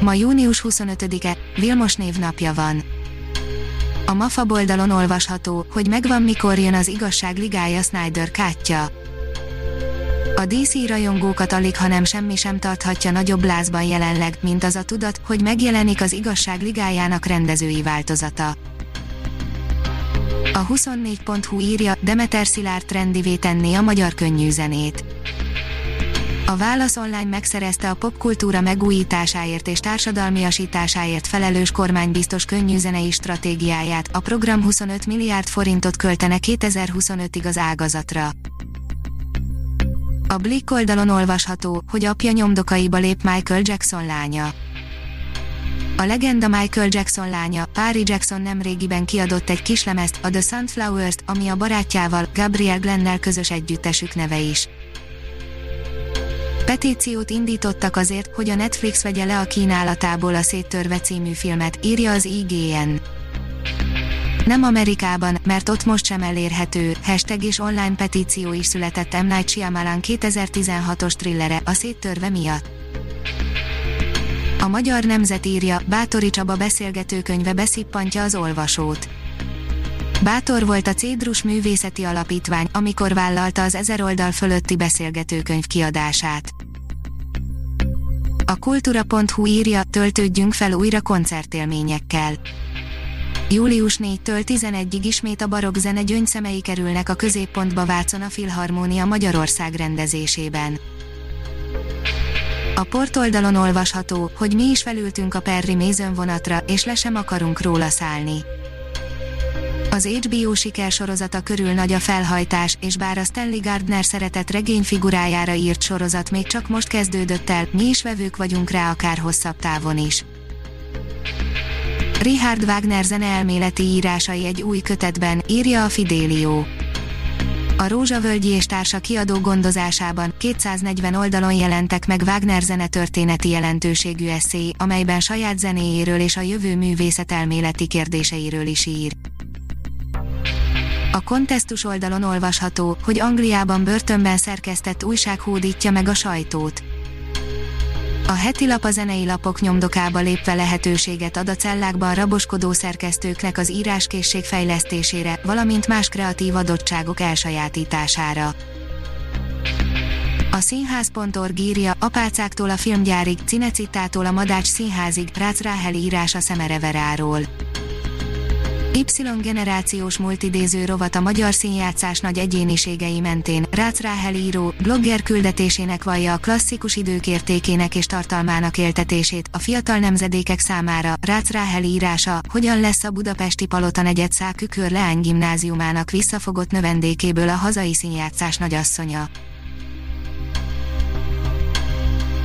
Ma június 25-e, Vilmos névnapja van. A MAFA boldalon olvasható, hogy megvan mikor jön az igazság ligája Snyder kátja. A DC rajongókat alig, hanem semmi sem tarthatja nagyobb lázban jelenleg, mint az a tudat, hogy megjelenik az igazság ligájának rendezői változata. A 24.hu írja, Demeter Szilárd trendivé tenné a magyar könnyűzenét. A Válasz Online megszerezte a popkultúra megújításáért és társadalmiasításáért felelős kormánybiztos könnyűzenei stratégiáját, a program 25 milliárd forintot költene 2025-ig az ágazatra. A Blick oldalon olvasható, hogy apja nyomdokaiba lép Michael Jackson lánya. A legenda Michael Jackson lánya, Pári Jackson nemrégiben kiadott egy kislemezt, a The Sunflowers-t, ami a barátjával, Gabriel Glennel közös együttesük neve is. Petíciót indítottak azért, hogy a Netflix vegye le a kínálatából a Széttörve című filmet, írja az IGN. Nem Amerikában, mert ott most sem elérhető, hashtag és online petíció is született M. Night Shyamalan 2016-os thrillere, a Széttörve miatt. A magyar nemzet írja, Bátori Csaba beszélgetőkönyve beszippantja az olvasót. Bátor volt a Cédrus Művészeti Alapítvány, amikor vállalta az ezer oldal fölötti beszélgetőkönyv kiadását. A kultúra.hu írja, töltődjünk fel újra koncertélményekkel. Július 4-től 11-ig ismét a barokk zene gyöngyszemei kerülnek a középpontba Vácon a Filharmónia Magyarország rendezésében. A portoldalon olvasható, hogy mi is felültünk a Perri mézönvonatra, és le sem akarunk róla szállni. Az HBO sikersorozata körül nagy a felhajtás, és bár a Stanley Gardner szeretett regény figurájára írt sorozat még csak most kezdődött el, mi is vevők vagyunk rá akár hosszabb távon is. Richard Wagner zene elméleti írásai egy új kötetben, írja a Fidelio. A Rózsavölgyi és társa kiadó gondozásában 240 oldalon jelentek meg Wagner zene történeti jelentőségű eszély, amelyben saját zenéjéről és a jövő művészet elméleti kérdéseiről is ír. A kontesztus oldalon olvasható, hogy Angliában börtönben szerkesztett újság hódítja meg a sajtót. A heti lap a zenei lapok nyomdokába lépve lehetőséget ad a cellákban raboskodó szerkesztőknek az íráskészség fejlesztésére, valamint más kreatív adottságok elsajátítására. A színház.org írja, apácáktól a filmgyárig, Cinecittától a Madács színházig, Rácz Ráhel írás a Szemereveráról. Y-generációs multidéző rovat a magyar színjátszás nagy egyéniségei mentén, Rácz Ráhel író, blogger küldetésének vallja a klasszikus idők értékének és tartalmának éltetését, a fiatal nemzedékek számára, Rácz Ráhel írása, hogyan lesz a budapesti Palota negyed Szákükör Leány gimnáziumának visszafogott növendékéből a hazai színjátszás nagyasszonya.